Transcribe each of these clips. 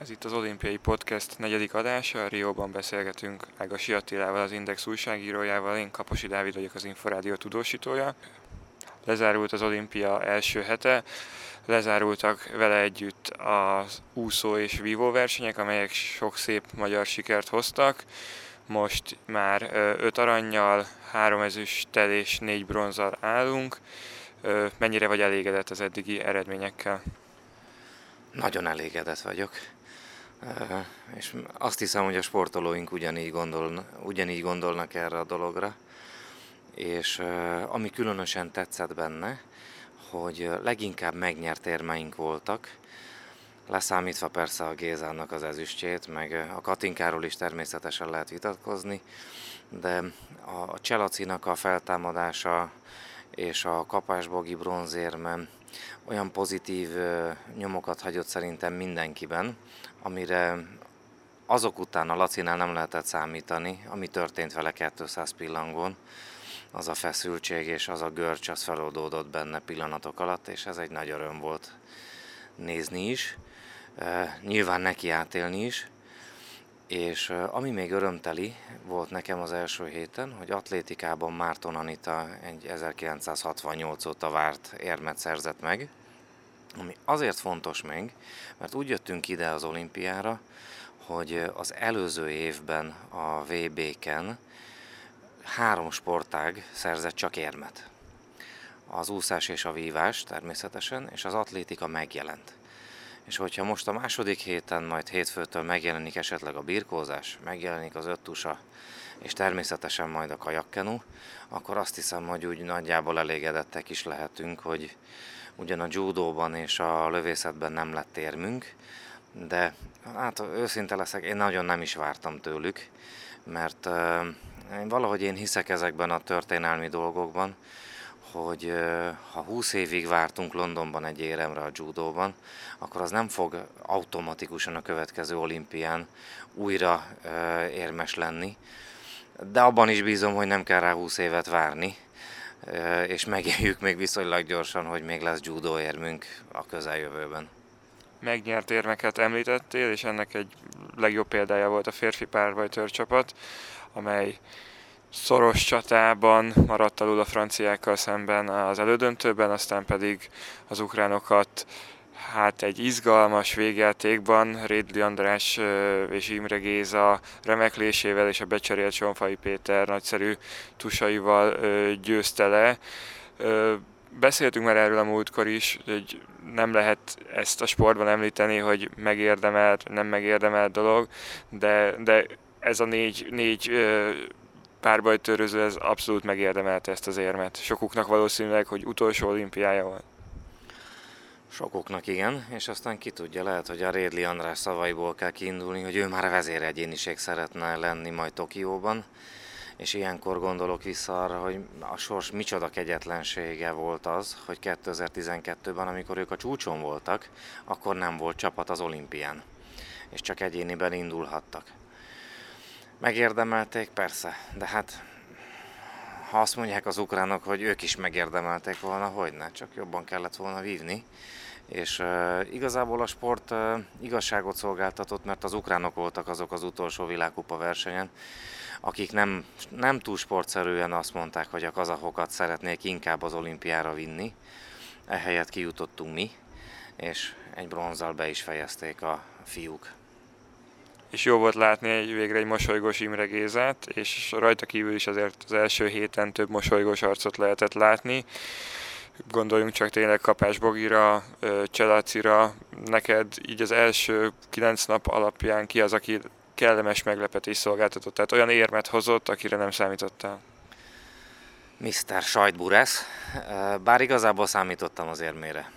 Ez itt az Olimpiai Podcast negyedik adása, Rióban beszélgetünk Ágasi Attilával, az Index újságírójával, én Kaposi Dávid vagyok az Inforádió tudósítója. Lezárult az olimpia első hete, lezárultak vele együtt az úszó és vívó versenyek, amelyek sok szép magyar sikert hoztak. Most már öt aranyjal, három ezüsttel és négy bronzal állunk. Mennyire vagy elégedett az eddigi eredményekkel? Nagyon elégedett vagyok. És azt hiszem, hogy a sportolóink ugyanígy, gondol, ugyanígy gondolnak erre a dologra. És ami különösen tetszett benne, hogy leginkább megnyert érmeink voltak, leszámítva persze a Gézának az ezüstjét, meg a Katinkáról is természetesen lehet vitatkozni, de a Cselacinak a feltámadása és a kapásbogi bronzérme olyan pozitív nyomokat hagyott szerintem mindenkiben, amire azok után a Lacinál nem lehetett számítani, ami történt vele 200 pillangón, az a feszültség és az a görcs, az feloldódott benne pillanatok alatt, és ez egy nagy öröm volt nézni is, nyilván neki átélni is, és ami még örömteli volt nekem az első héten, hogy atlétikában Márton Anita egy 1968 óta várt érmet szerzett meg, ami azért fontos még, mert úgy jöttünk ide az olimpiára, hogy az előző évben a VB-ken három sportág szerzett csak érmet. Az úszás és a vívás természetesen, és az atlétika megjelent. És hogyha most a második héten, majd hétfőtől megjelenik esetleg a birkózás, megjelenik az öttusa, és természetesen majd a kajakkenu, akkor azt hiszem, hogy úgy nagyjából elégedettek is lehetünk, hogy ugyan a judóban és a lövészetben nem lett érmünk, de hát őszinte leszek, én nagyon nem is vártam tőlük, mert uh, valahogy én hiszek ezekben a történelmi dolgokban, hogy ha 20 évig vártunk Londonban egy éremre a judóban, akkor az nem fog automatikusan a következő olimpián újra érmes lenni. De abban is bízom, hogy nem kell rá 20 évet várni, és megéljük még viszonylag gyorsan, hogy még lesz judo érmünk a közeljövőben. Megnyert érmeket említettél, és ennek egy legjobb példája volt a férfi párbajtőrcsapat, amely szoros csatában maradt alul a franciákkal szemben az elődöntőben, aztán pedig az ukránokat hát egy izgalmas végjátékban Rédli András és Imre Géza remeklésével és a becserélt Sonfai Péter nagyszerű tusaival győzte le. Beszéltünk már erről a múltkor is, hogy nem lehet ezt a sportban említeni, hogy megérdemelt, nem megérdemelt dolog, de, de ez a négy, négy párbajtöröző, ez abszolút megérdemelte ezt az érmet. Sokuknak valószínűleg, hogy utolsó olimpiája volt. Sokoknak igen, és aztán ki tudja, lehet, hogy a Rédli András szavaiból kell kiindulni, hogy ő már vezéregyéniség szeretne lenni majd Tokióban, és ilyenkor gondolok vissza arra, hogy a sors micsoda kegyetlensége volt az, hogy 2012-ben, amikor ők a csúcson voltak, akkor nem volt csapat az olimpián, és csak egyéniben indulhattak. Megérdemelték, persze, de hát ha azt mondják az ukránok, hogy ők is megérdemelték volna, hogy ne, csak jobban kellett volna vívni. És uh, igazából a sport uh, igazságot szolgáltatott, mert az ukránok voltak azok az utolsó világkupa versenyen, akik nem, nem túl sportszerűen azt mondták, hogy a kazahokat szeretnék inkább az olimpiára vinni. Ehelyett kijutottunk mi, és egy bronzal be is fejezték a fiúk és jó volt látni egy, végre egy mosolygós Imre Gézát, és rajta kívül is azért az első héten több mosolygós arcot lehetett látni. Gondoljunk csak tényleg Kapás Bogira, Cselacira, neked így az első kilenc nap alapján ki az, aki kellemes meglepetés szolgáltatott, tehát olyan érmet hozott, akire nem számítottál? Mr. Sajtburesz, bár igazából számítottam az érmére.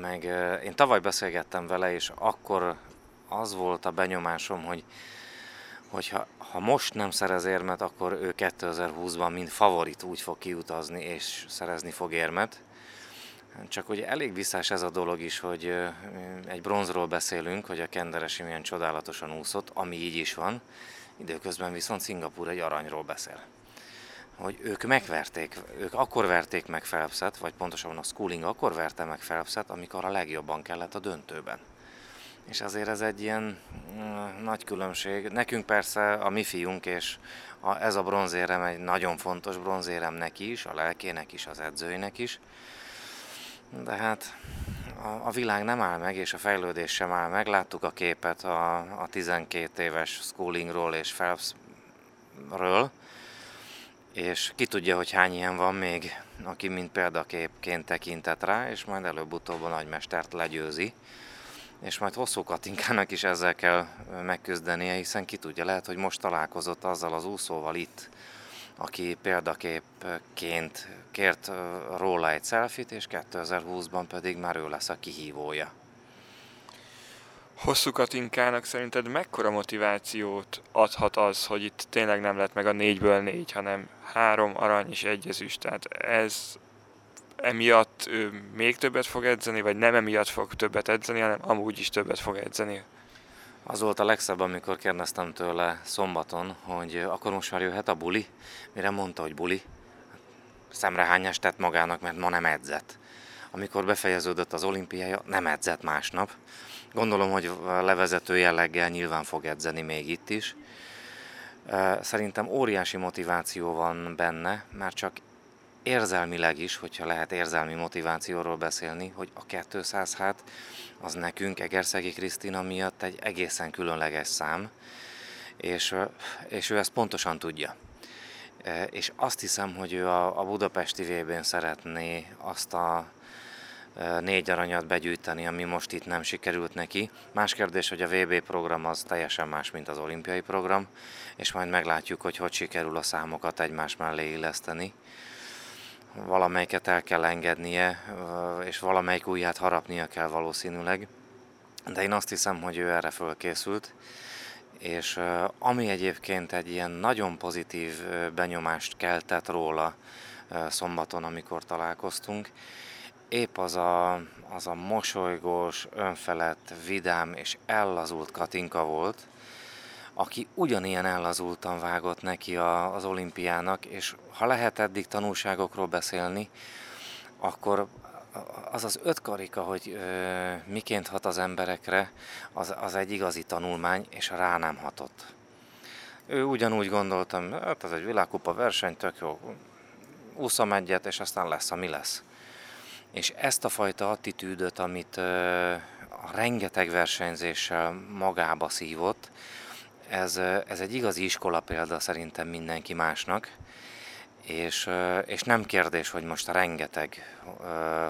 Meg én tavaly beszélgettem vele, és akkor az volt a benyomásom, hogy hogyha ha most nem szerez érmet, akkor ő 2020-ban mint favorit úgy fog kiutazni és szerezni fog érmet. Csak hogy elég visszás ez a dolog is, hogy egy bronzról beszélünk, hogy a Kenderesi milyen csodálatosan úszott, ami így is van, időközben viszont Szingapúr egy aranyról beszél. Hogy ők megverték, ők akkor verték meg Phelpset, vagy pontosabban a Schooling akkor verte meg Phelpset, amikor a legjobban kellett a döntőben és azért ez egy ilyen mm, nagy különbség. Nekünk persze a mi fiunk, és a, ez a bronzérem egy nagyon fontos bronzérem neki is, a lelkének is, az edzőinek is. De hát a, a világ nem áll meg, és a fejlődés sem áll meg. Láttuk a képet a, a 12 éves schoolingról és Phelpsről, és ki tudja, hogy hány ilyen van még, aki mint példaképként tekintett rá, és majd előbb-utóbb a nagymestert legyőzi és majd hosszú Katinkának is ezzel kell megküzdenie, hiszen ki tudja, lehet, hogy most találkozott azzal az úszóval itt, aki példaképként kért róla egy selfit, és 2020-ban pedig már ő lesz a kihívója. Hosszú Katinkának szerinted mekkora motivációt adhat az, hogy itt tényleg nem lett meg a négyből négy, hanem három arany és egy ezüst? Tehát ez emiatt ő még többet fog edzeni, vagy nem emiatt fog többet edzeni, hanem amúgy is többet fog edzeni? Az volt a legszebb, amikor kérdeztem tőle szombaton, hogy akkor most már jöhet a buli, mire mondta, hogy buli. Szemrehányást tett magának, mert ma nem edzett. Amikor befejeződött az olimpiája, nem edzett másnap. Gondolom, hogy levezető jelleggel nyilván fog edzeni még itt is. Szerintem óriási motiváció van benne, már csak érzelmileg is, hogyha lehet érzelmi motivációról beszélni, hogy a 200 hát az nekünk Egerszegi Krisztina miatt egy egészen különleges szám, és, és ő ezt pontosan tudja. És azt hiszem, hogy ő a, a budapesti vb szeretné azt a négy aranyat begyűjteni, ami most itt nem sikerült neki. Más kérdés, hogy a VB program az teljesen más, mint az olimpiai program, és majd meglátjuk, hogy hogy sikerül a számokat egymás mellé illeszteni valamelyiket el kell engednie, és valamelyik ujját harapnia kell valószínűleg. De én azt hiszem, hogy ő erre fölkészült, és ami egyébként egy ilyen nagyon pozitív benyomást keltett róla szombaton, amikor találkoztunk, épp az a, az a mosolygós, önfelett, vidám és ellazult Katinka volt, aki ugyanilyen ellazultan vágott neki a, az olimpiának, és ha lehet eddig tanulságokról beszélni, akkor az az öt karika, hogy ö, miként hat az emberekre, az, az egy igazi tanulmány, és rá nem hatott. Ő ugyanúgy gondoltam, hát ez egy világkupa verseny, tök jó, úszom egyet, és aztán lesz, ami lesz. És ezt a fajta attitűdöt, amit ö, a rengeteg versenyzéssel magába szívott, ez, ez egy igazi iskola példa szerintem mindenki másnak, és, és nem kérdés, hogy most rengeteg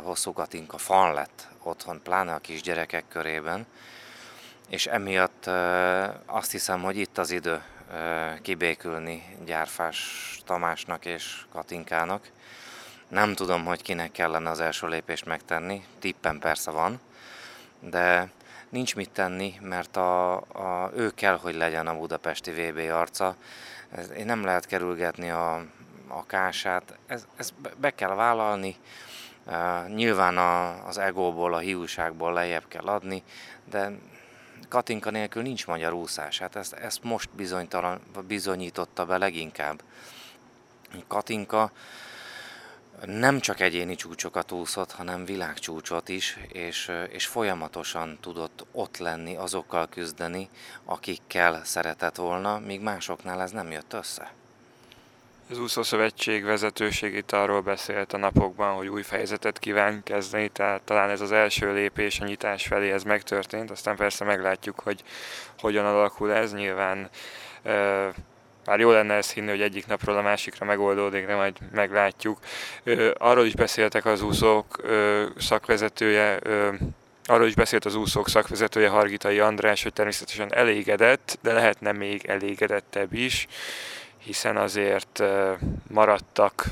hosszú katinka fan lett otthon, pláne a kisgyerekek körében, és emiatt azt hiszem, hogy itt az idő kibékülni Gyárfás Tamásnak és Katinkának. Nem tudom, hogy kinek kellene az első lépést megtenni, tippen persze van, de nincs mit tenni, mert a, a, ő kell, hogy legyen a budapesti VB arca. Ez, nem lehet kerülgetni a, a kását, ez, ez be kell vállalni, uh, nyilván a, az egóból, a hiúságból lejjebb kell adni, de Katinka nélkül nincs magyar úszás, hát ezt, ezt most bizonyította be leginkább. Katinka nem csak egyéni csúcsokat úszott, hanem világcsúcsot is, és, és folyamatosan tudott ott lenni, azokkal küzdeni, akikkel szeretett volna, míg másoknál ez nem jött össze. Az úszószövetség vezetőség itt arról beszélt a napokban, hogy új fejezetet kíván kezdeni, tehát talán ez az első lépés a nyitás felé ez megtörtént, aztán persze meglátjuk, hogy hogyan alakul ez, nyilván már jó lenne ezt hinni, hogy egyik napról a másikra megoldódik, de majd meglátjuk. Arról is beszéltek az úszók szakvezetője, arról is beszélt az úszók szakvezetője Hargitai András, hogy természetesen elégedett, de lehetne még elégedettebb is, hiszen azért maradtak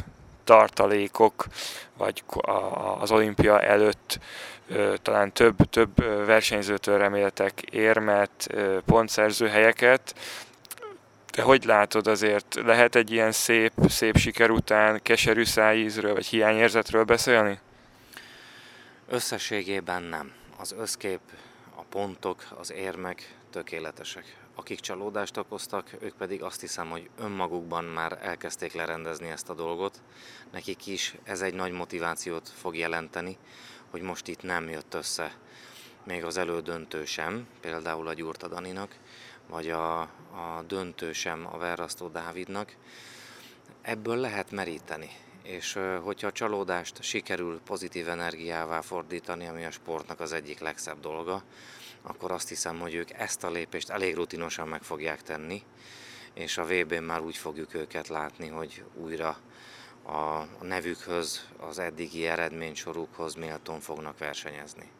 tartalékok, vagy az olimpia előtt talán több, több versenyzőtől reméltek érmet, pontszerző helyeket, te hogy látod azért, lehet egy ilyen szép, szép siker után keserű szájízről vagy hiányérzetről beszélni? Összességében nem. Az összkép, a pontok, az érmek tökéletesek. Akik csalódást okoztak, ők pedig azt hiszem, hogy önmagukban már elkezdték lerendezni ezt a dolgot. Nekik is ez egy nagy motivációt fog jelenteni, hogy most itt nem jött össze még az elődöntő sem, például a Gyurta Daninak, vagy a, a döntő sem a Verrasztó Dávidnak. Ebből lehet meríteni, és hogyha a csalódást sikerül pozitív energiává fordítani, ami a sportnak az egyik legszebb dolga, akkor azt hiszem, hogy ők ezt a lépést elég rutinosan meg fogják tenni, és a VB-n már úgy fogjuk őket látni, hogy újra a nevükhöz, az eddigi eredménysorukhoz méltón fognak versenyezni.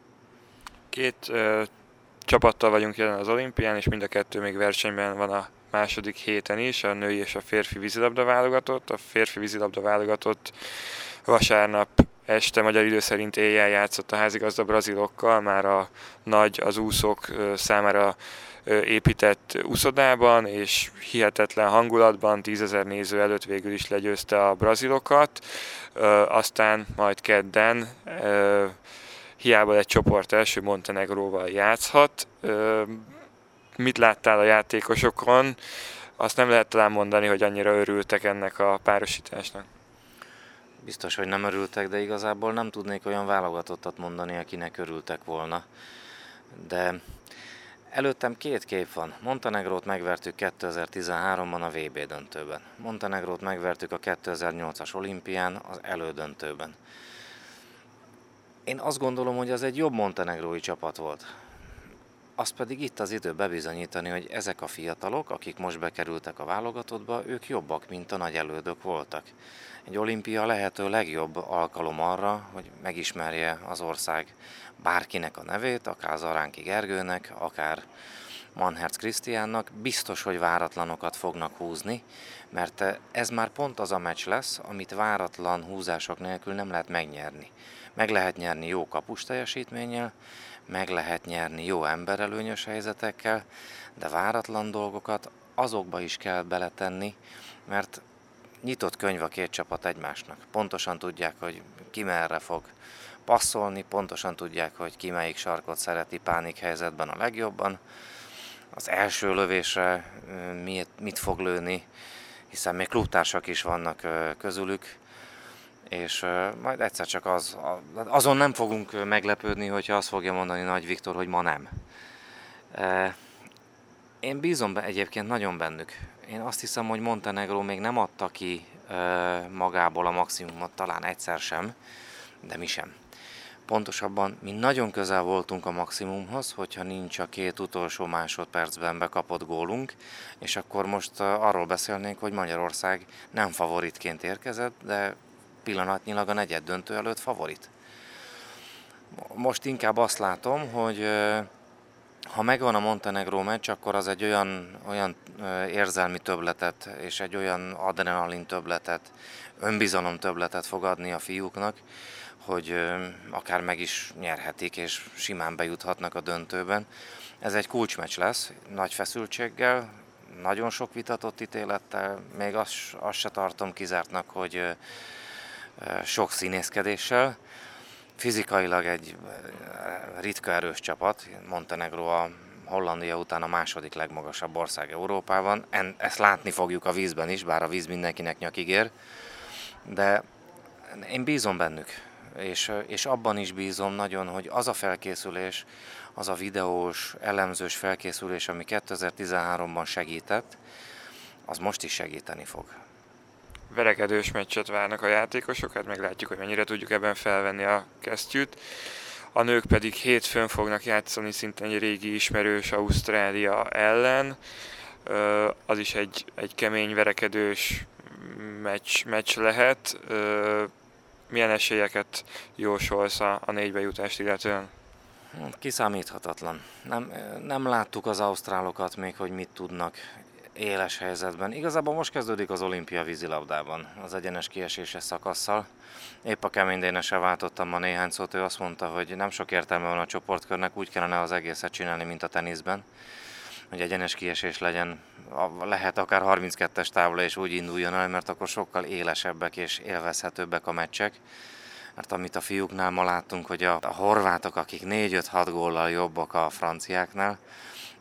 Két csapattal vagyunk jelen az olimpián, és mind a kettő még versenyben van a második héten is, a női és a férfi vízilabda válogatott. A férfi vízilabda válogatott vasárnap este magyar idő szerint éjjel játszott a házigazda brazilokkal, már a nagy, az úszók számára épített úszodában, és hihetetlen hangulatban, tízezer néző előtt végül is legyőzte a brazilokat. Aztán majd kedden hiába egy csoport első Montenegróval játszhat. Mit láttál a játékosokon? Azt nem lehet talán mondani, hogy annyira örültek ennek a párosításnak. Biztos, hogy nem örültek, de igazából nem tudnék olyan válogatottat mondani, akinek örültek volna. De előttem két kép van. Montenegrót megvertük 2013-ban a VB döntőben. Montenegrót megvertük a 2008-as olimpián az elődöntőben. Én azt gondolom, hogy az egy jobb montenegrói csapat volt. Az pedig itt az idő bebizonyítani, hogy ezek a fiatalok, akik most bekerültek a válogatottba, ők jobbak, mint a nagy elődök voltak. Egy olimpia lehető legjobb alkalom arra, hogy megismerje az ország bárkinek a nevét, akár Zaránki Gergőnek, akár Manherz Krisztiánnak, biztos, hogy váratlanokat fognak húzni, mert ez már pont az a meccs lesz, amit váratlan húzások nélkül nem lehet megnyerni. Meg lehet nyerni jó kapus teljesítménnyel, meg lehet nyerni jó emberelőnyös helyzetekkel, de váratlan dolgokat azokba is kell beletenni, mert nyitott könyv a két csapat egymásnak. Pontosan tudják, hogy ki merre fog passzolni, pontosan tudják, hogy ki melyik sarkot szereti pánik helyzetben a legjobban. Az első lövésre mit, mit fog lőni, hiszen még klubtársak is vannak közülük, és majd egyszer csak az, azon nem fogunk meglepődni, hogyha azt fogja mondani Nagy Viktor, hogy ma nem. Én bízom egyébként nagyon bennük. Én azt hiszem, hogy Montenegro még nem adta ki magából a maximumot, talán egyszer sem, de mi sem. Pontosabban mi nagyon közel voltunk a maximumhoz, hogyha nincs a két utolsó másodpercben bekapott gólunk, és akkor most arról beszélnénk, hogy Magyarország nem favoritként érkezett, de pillanatnyilag a negyed döntő előtt favorit. Most inkább azt látom, hogy ha megvan a Montenegró meccs, akkor az egy olyan, olyan érzelmi töbletet és egy olyan adrenalin töbletet, önbizalom töbletet fog adni a fiúknak, hogy akár meg is nyerhetik és simán bejuthatnak a döntőben. Ez egy kulcsmeccs lesz, nagy feszültséggel, nagyon sok vitatott ítélettel, még azt, azt se tartom kizártnak, hogy sok színészkedéssel. Fizikailag egy ritka erős csapat, Montenegro a Hollandia után a második legmagasabb ország Európában. Ezt látni fogjuk a vízben is, bár a víz mindenkinek nyakig ér. De én bízom bennük, és, és abban is bízom nagyon, hogy az a felkészülés, az a videós, elemzős felkészülés, ami 2013-ban segített, az most is segíteni fog verekedős meccset várnak a játékosok, hát meglátjuk, hogy mennyire tudjuk ebben felvenni a kesztyűt. A nők pedig hétfőn fognak játszani szintén egy régi ismerős Ausztrália ellen. Az is egy, egy kemény verekedős meccs, meccs lehet. Milyen esélyeket jósolsz a, a négybe jutást illetően? Kiszámíthatatlan. Nem, nem láttuk az ausztrálokat még, hogy mit tudnak éles helyzetben. Igazából most kezdődik az olimpia vízilabdában, az egyenes kieséses szakasszal. Épp a kemény Dénese váltottam ma néhány szót, ő azt mondta, hogy nem sok értelme van a csoportkörnek, úgy kellene az egészet csinálni, mint a teniszben, hogy egyenes kiesés legyen, lehet akár 32-es távla és úgy induljon el, mert akkor sokkal élesebbek és élvezhetőbbek a meccsek. Mert amit a fiúknál ma láttunk, hogy a, a horvátok, akik 4-5-6 góllal jobbak a franciáknál,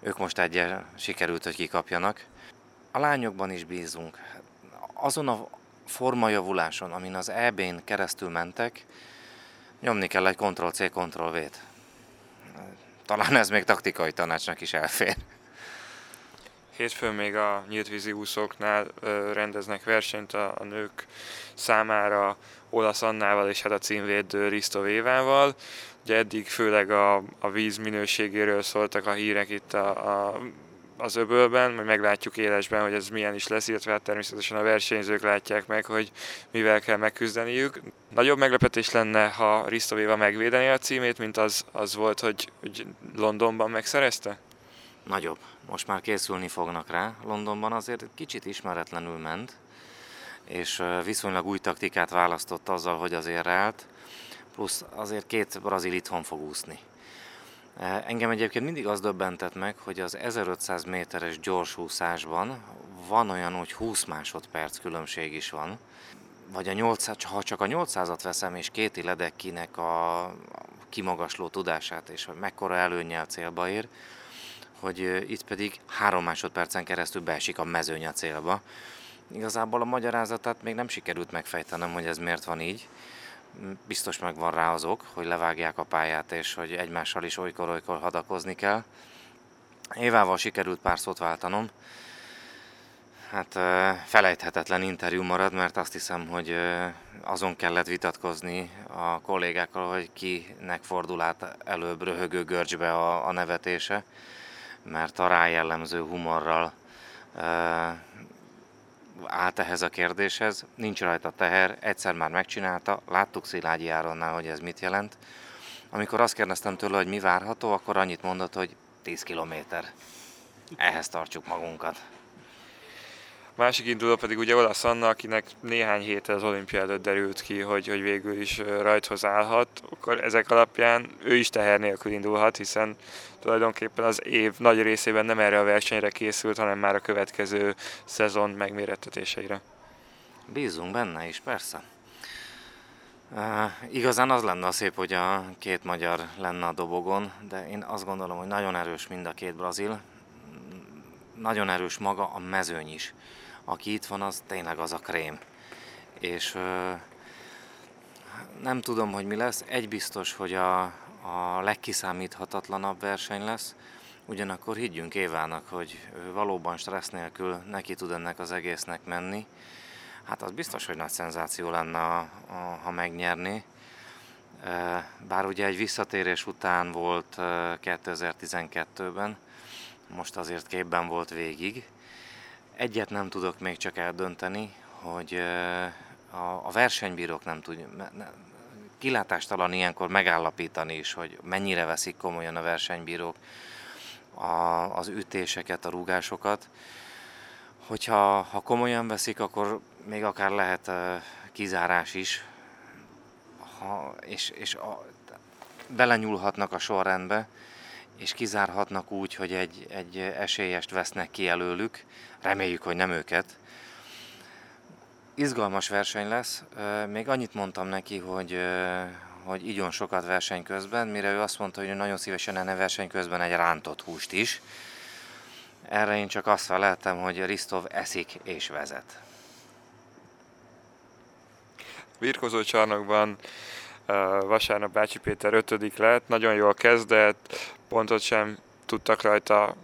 ők most egyen sikerült, hogy kikapjanak a lányokban is bízunk. Azon a formajavuláson, amin az EB-n keresztül mentek, nyomni kell egy Ctrl-C, Ctrl-V-t. talán ez még taktikai tanácsnak is elfér. Hétfőn még a nyíltvízi úszóknál rendeznek versenyt a, a nők számára Olasz Annával és hát a címvédő Risto Vévával. Ugye eddig főleg a, a víz minőségéről szóltak a hírek itt a, a az öbölben, majd meglátjuk élesben, hogy ez milyen is lesz, illetve hát természetesen a versenyzők látják meg, hogy mivel kell megküzdeniük. Nagyobb meglepetés lenne, ha Risto Véva megvédeni a címét, mint az, az volt, hogy, hogy Londonban megszerezte? Nagyobb. Most már készülni fognak rá. Londonban azért kicsit ismeretlenül ment, és viszonylag új taktikát választott azzal, hogy azért állt, plusz azért két brazil itthon fog úszni. Engem egyébként mindig az döbbentett meg, hogy az 1500 méteres gyorsúszásban van olyan, hogy 20 másodperc különbség is van, vagy a 800, ha csak a 800-at veszem, és két Ledekkinek a kimagasló tudását, és hogy mekkora előnyel célba ér, hogy itt pedig három másodpercen keresztül beesik a mezőny a célba. Igazából a magyarázatát még nem sikerült megfejtenem, hogy ez miért van így. Biztos megvan rá azok, hogy levágják a pályát, és hogy egymással is olykor-olykor hadakozni kell. Évával sikerült pár szót váltanom. Hát felejthetetlen interjú marad, mert azt hiszem, hogy azon kellett vitatkozni a kollégákkal, hogy kinek fordul át előbb röhögő görcsbe a, a nevetése mert a rájellemző humorral állt ehhez a kérdéshez. Nincs rajta teher, egyszer már megcsinálta, láttuk Szilágyi Áronnál, hogy ez mit jelent. Amikor azt kérdeztem tőle, hogy mi várható, akkor annyit mondott, hogy 10 kilométer. Ehhez tartsuk magunkat. Másik induló pedig ugye Olasz Anna, akinek néhány héttel az olimpia előtt derült ki, hogy, hogy végül is rajthoz állhat, akkor ezek alapján ő is teher nélkül indulhat, hiszen tulajdonképpen az év nagy részében nem erre a versenyre készült, hanem már a következő szezon megmérettetéseire. Bízunk benne is, persze. Uh, igazán az lenne a szép, hogy a két magyar lenne a dobogon, de én azt gondolom, hogy nagyon erős mind a két brazil, nagyon erős maga a mezőny is aki itt van, az tényleg az a krém. És nem tudom, hogy mi lesz. Egy biztos, hogy a, a legkiszámíthatatlanabb verseny lesz, ugyanakkor higgyünk Évának, hogy valóban stressz nélkül neki tud ennek az egésznek menni. Hát az biztos, hogy nagy szenzáció lenne, a, a, ha megnyerni. Bár ugye egy visszatérés után volt 2012-ben, most azért képben volt végig, Egyet nem tudok még csak eldönteni, hogy a, versenybírók nem tudják, kilátástalan ilyenkor megállapítani is, hogy mennyire veszik komolyan a versenybírók a, az ütéseket, a rúgásokat. Hogyha ha komolyan veszik, akkor még akár lehet kizárás is, ha, és, és a, belenyúlhatnak a sorrendbe, és kizárhatnak úgy, hogy egy, egy esélyest vesznek ki előlük, reméljük, hogy nem őket. Izgalmas verseny lesz, még annyit mondtam neki, hogy, hogy igyon sokat verseny közben, mire ő azt mondta, hogy nagyon szívesen enne verseny közben egy rántott húst is. Erre én csak azt feleltem, hogy Ristov eszik és vezet. Birkozó csarnokban vasárnap Bácsi Péter ötödik lett, nagyon jól kezdett, pontot sem tudtak rajta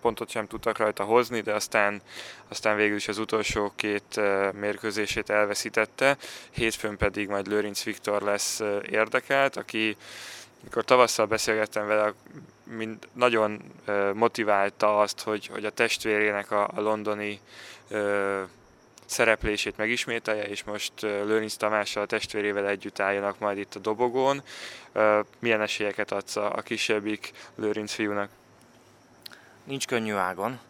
pontot sem tudtak rajta hozni, de aztán, aztán végül is az utolsó két mérkőzését elveszítette. Hétfőn pedig majd Lőrinc Viktor lesz érdekelt, aki mikor tavasszal beszélgettem vele, mind, nagyon motiválta azt, hogy, hogy a testvérének a, a londoni szereplését megismételje, és most Lőrinc Tamással a testvérével együtt álljanak majd itt a dobogón. Milyen esélyeket adsz a kisebbik Lőrinc fiúnak? Nincs könnyű ágon.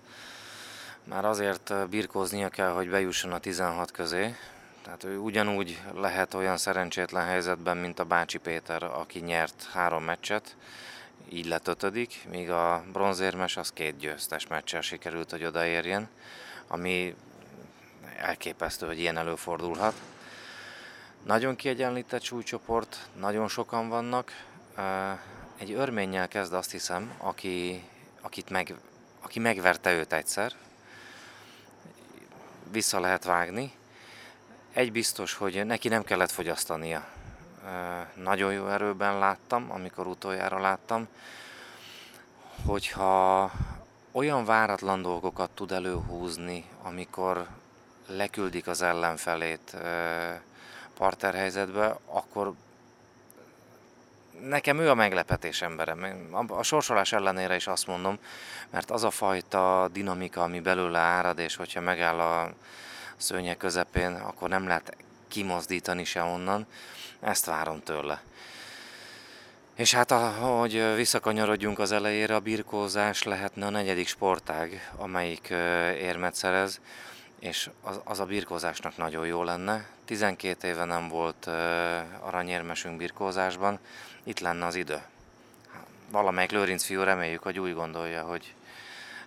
Már azért birkóznia kell, hogy bejusson a 16 közé. Tehát ő ugyanúgy lehet olyan szerencsétlen helyzetben, mint a Bácsi Péter, aki nyert három meccset, így lett ötödik, míg a bronzérmes az két győztes meccsel sikerült, hogy odaérjen, ami elképesztő, hogy ilyen előfordulhat. Nagyon kiegyenlített súlycsoport, nagyon sokan vannak. Egy örménnyel kezd azt hiszem, aki, akit meg, aki megverte őt egyszer. Vissza lehet vágni. Egy biztos, hogy neki nem kellett fogyasztania nagyon jó erőben láttam, amikor utoljára láttam, hogyha olyan váratlan dolgokat tud előhúzni, amikor leküldik az ellenfelét parterhelyzetbe, akkor nekem ő a meglepetés emberem. A sorsolás ellenére is azt mondom, mert az a fajta dinamika, ami belőle árad, és hogyha megáll a szőnyek közepén, akkor nem lehet kimozdítani se onnan, ezt várom tőle. És hát ahogy visszakanyarodjunk az elejére, a birkózás lehetne a negyedik sportág, amelyik érmet szerez, és az, az a birkózásnak nagyon jó lenne. 12 éve nem volt aranyérmesünk birkózásban, itt lenne az idő. Valamelyik Lőrinc fiú reméljük, hogy úgy gondolja, hogy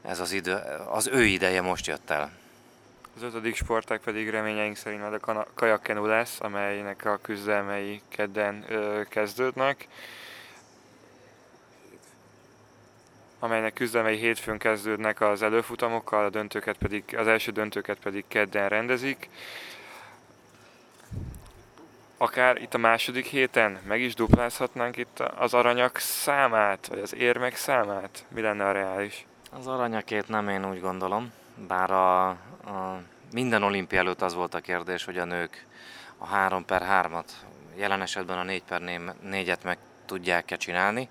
ez az, idő, az ő ideje most jött el. Az ötödik sportág pedig reményeink szerint majd a kajakkenu lesz, amelynek a küzdelmei kedden ö, kezdődnek. Amelynek küzdelmei hétfőn kezdődnek az előfutamokkal, a döntőket pedig, az első döntőket pedig kedden rendezik. Akár itt a második héten meg is duplázhatnánk itt az aranyak számát, vagy az érmek számát? Mi lenne a reális? Az aranyakét nem én úgy gondolom, bár a, a minden olimpia előtt az volt a kérdés, hogy a nők a 3 per 3-at, jelen esetben a 4 per 4-et meg tudják-e csinálni.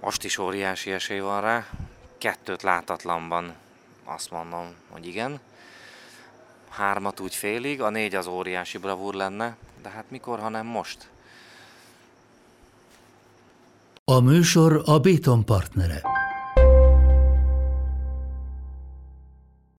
Most is óriási esély van rá. Kettőt látatlanban azt mondom, hogy igen. Hármat úgy félig, a négy az óriási bravúr lenne, de hát mikor, ha nem most? A műsor a Béton partnere.